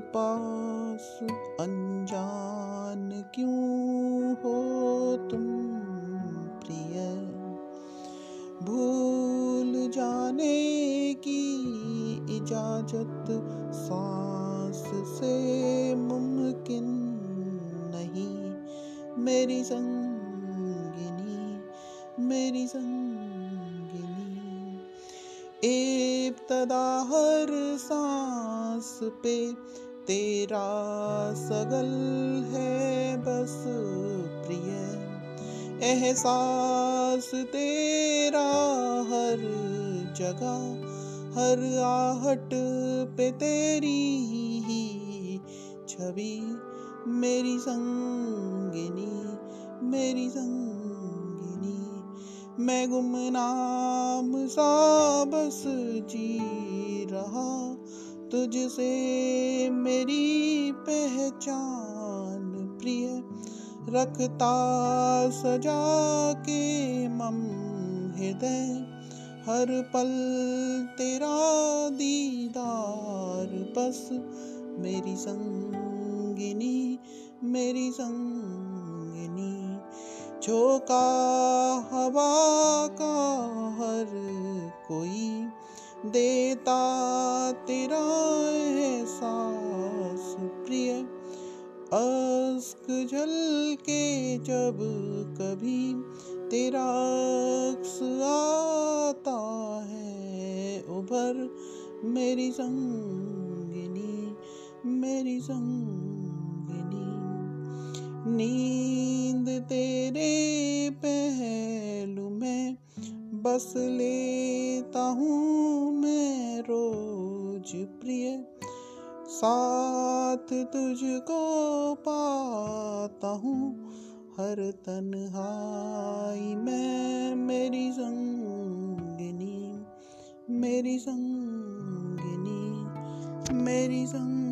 पास अनजान क्यों हो तुम प्रिय? भूल जाने की इजाज़त सांस से मुमकिन नहीं। मेरी संगिनी मेरी संगिनी। इब्तदा हर सांस पे, तेरा सगल है बस प्रिय। एहसास तेरा हर जगह, हर आहट पे तेरी ही छवि। मेरी संगिनी मेरी संगिनी। मैं गुमनाम सा बस जी रहा, तुझसे मेरी पहचान प्रिय, रखता सजा के मम हृदय, हर पल तेरा दीदार बस, मेरी संगिनी मेरी संगिनी झोंका, हवा का हर कोई देता तेरा एहसास प्रिय। अस्क जल के जब कभी तेरा अक्स आता है, उभर मेरी संगिनी मेरी संगिनी। नींद तेरे पहलू में बस लेता हूँ मैं रोज प्रिय। साथ तुझको पाता हूँ, हर तन्हाई में मेरी संगनी मेरी संगनी, मेरी संग